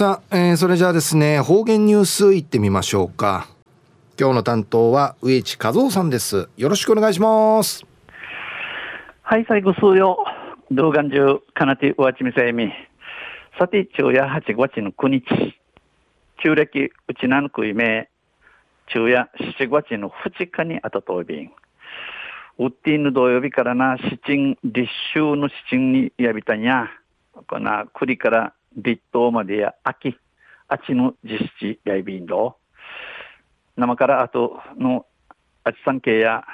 さあ、えー、それじゃあですね方言ニュースいってみましょうか。今日の担当は植地和夫さんです。よろしくお願いします。はい最後数曜動画中かなてうわちみせいみ。さて昼夜8月の9日。旧暦うちなんくいめ。昼夜7月の2日にあたとびんウッティンの土曜日からな七鎮立秋の七鎮にやびたんや。こな栗から立冬までや秋あちの実施やいびんど生からあとのあちさん系や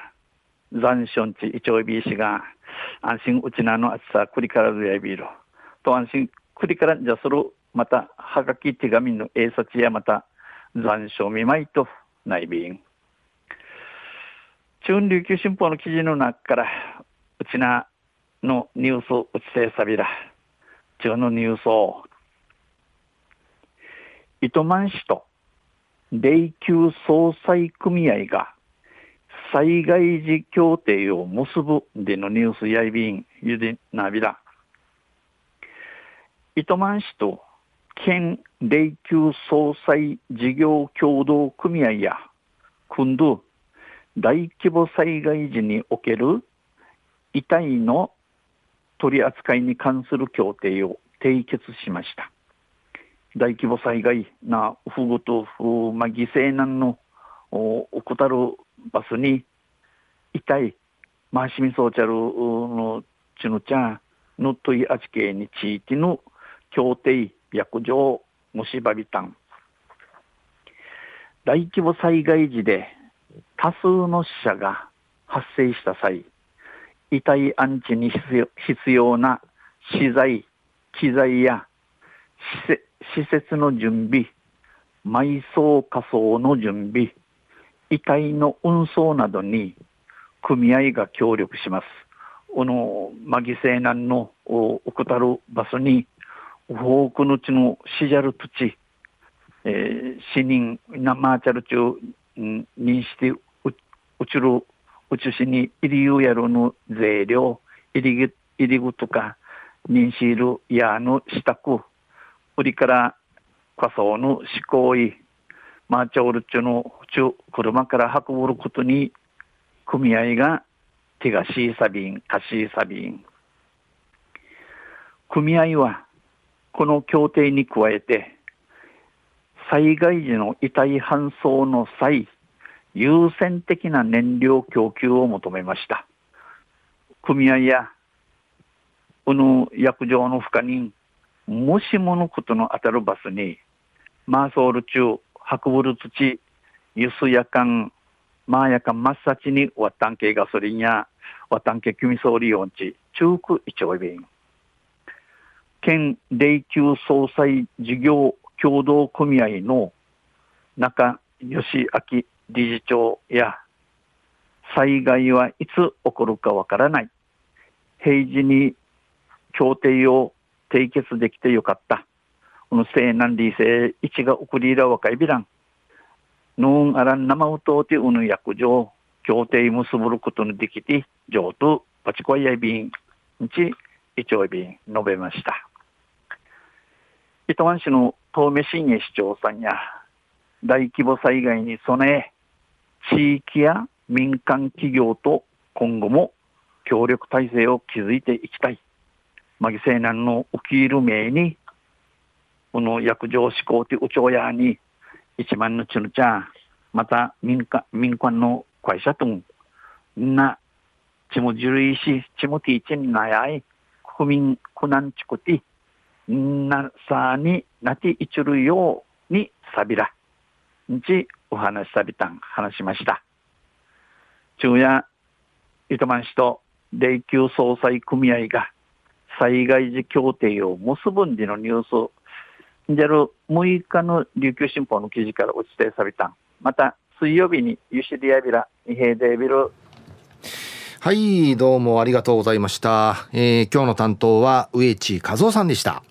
残暑地いちょいびいしが安心うちなのあちさ栗からずやいびろと安心栗からんじゃするまたはがき手紙の英札やまた残暑見舞いとないびん中琉球新報の記事の中からうちなのニュースうちせいさびら。中のニュースを糸満市と霊柩総裁組合が災害時協定を結ぶでのニュースやいびんゆでなびら糸満市と県霊柩総裁事業協同組合や今度大規模災害時における遺体の取り扱いに関する協定を締結しました。大規模災害なふぐとふ、まあ、犠牲難のおこたるバスに遺体、まあ、しみそうちゃるのちぬちゃのといあちけについての協定約定もしばびたん。大規模災害時で多数の死者が発生した際、遺体安置に必要な資材、機材や施施設の準備、埋葬火葬の準備、遺体の運送などに組合が協力します。この、ま犠牲難の怠る場所に、多くの地のシジャル土地、えー、死人、ナマーチャル中、認してうちる、うちしに入りゆやるの税料、入り、入りぐとか、認しるやの支度、売りから仮想の思考い、マーチャオルチュの車から運ぶことに組合が手がシーサビン、カシーサビン。組合はこの協定に加えて災害時の遺体搬送の際、優先的な燃料供給を求めました。組合や、この役場の負荷人、もしものことの当たるバスに、マーソール中、運ぶる土、ユスやかん、マーヤカンマッサチにワタン系ガソリンや、ワタン系キミソーリオンチ、中区一丁便。県霊柩総裁事業協同組合の中義明理事長や、災害はいつ起こるかわからない。平時に協定を締結できてよかった。この西南理性一が送りら若いビラン。ヌンアラン生うとうてうぬ役場、協定結ぶることのできて、上とパチコイヤビン、ち、一応便述べました。糸満市の東目新栄市長さんや、大規模災害に備え、地域や民間企業と今後も協力体制を築いていきたい。マギセーナンの起きる名に、この役場志向とうちょうやに、一万のちぬちゃ、また民間民間の会社とん、な、ちもじるいし、ちもていちんなやい、国民苦難ちこて、なさになていちるようにさびら。んちお話しさびたん話しました。昼夜、糸満市と霊柩総裁組合が災害時協定を結ぶんでのニュース、じゃる6日の琉球新報の記事からお伝えされた。また、水曜日にユシリアビラ、イヘデビル。はい、どうもありがとうございました。えー、今日の担当は植地和夫さんでした。